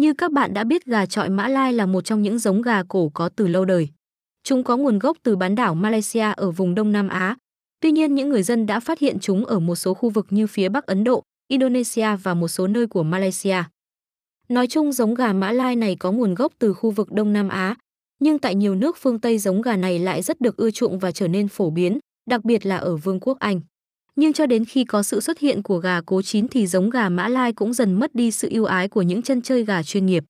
Như các bạn đã biết gà trọi Mã Lai là một trong những giống gà cổ có từ lâu đời. Chúng có nguồn gốc từ bán đảo Malaysia ở vùng Đông Nam Á. Tuy nhiên những người dân đã phát hiện chúng ở một số khu vực như phía Bắc Ấn Độ, Indonesia và một số nơi của Malaysia. Nói chung giống gà Mã Lai này có nguồn gốc từ khu vực Đông Nam Á, nhưng tại nhiều nước phương Tây giống gà này lại rất được ưa chuộng và trở nên phổ biến, đặc biệt là ở Vương quốc Anh. Nhưng cho đến khi có sự xuất hiện của gà cố chín thì giống gà Mã Lai cũng dần mất đi sự yêu ái của những chân chơi gà chuyên nghiệp.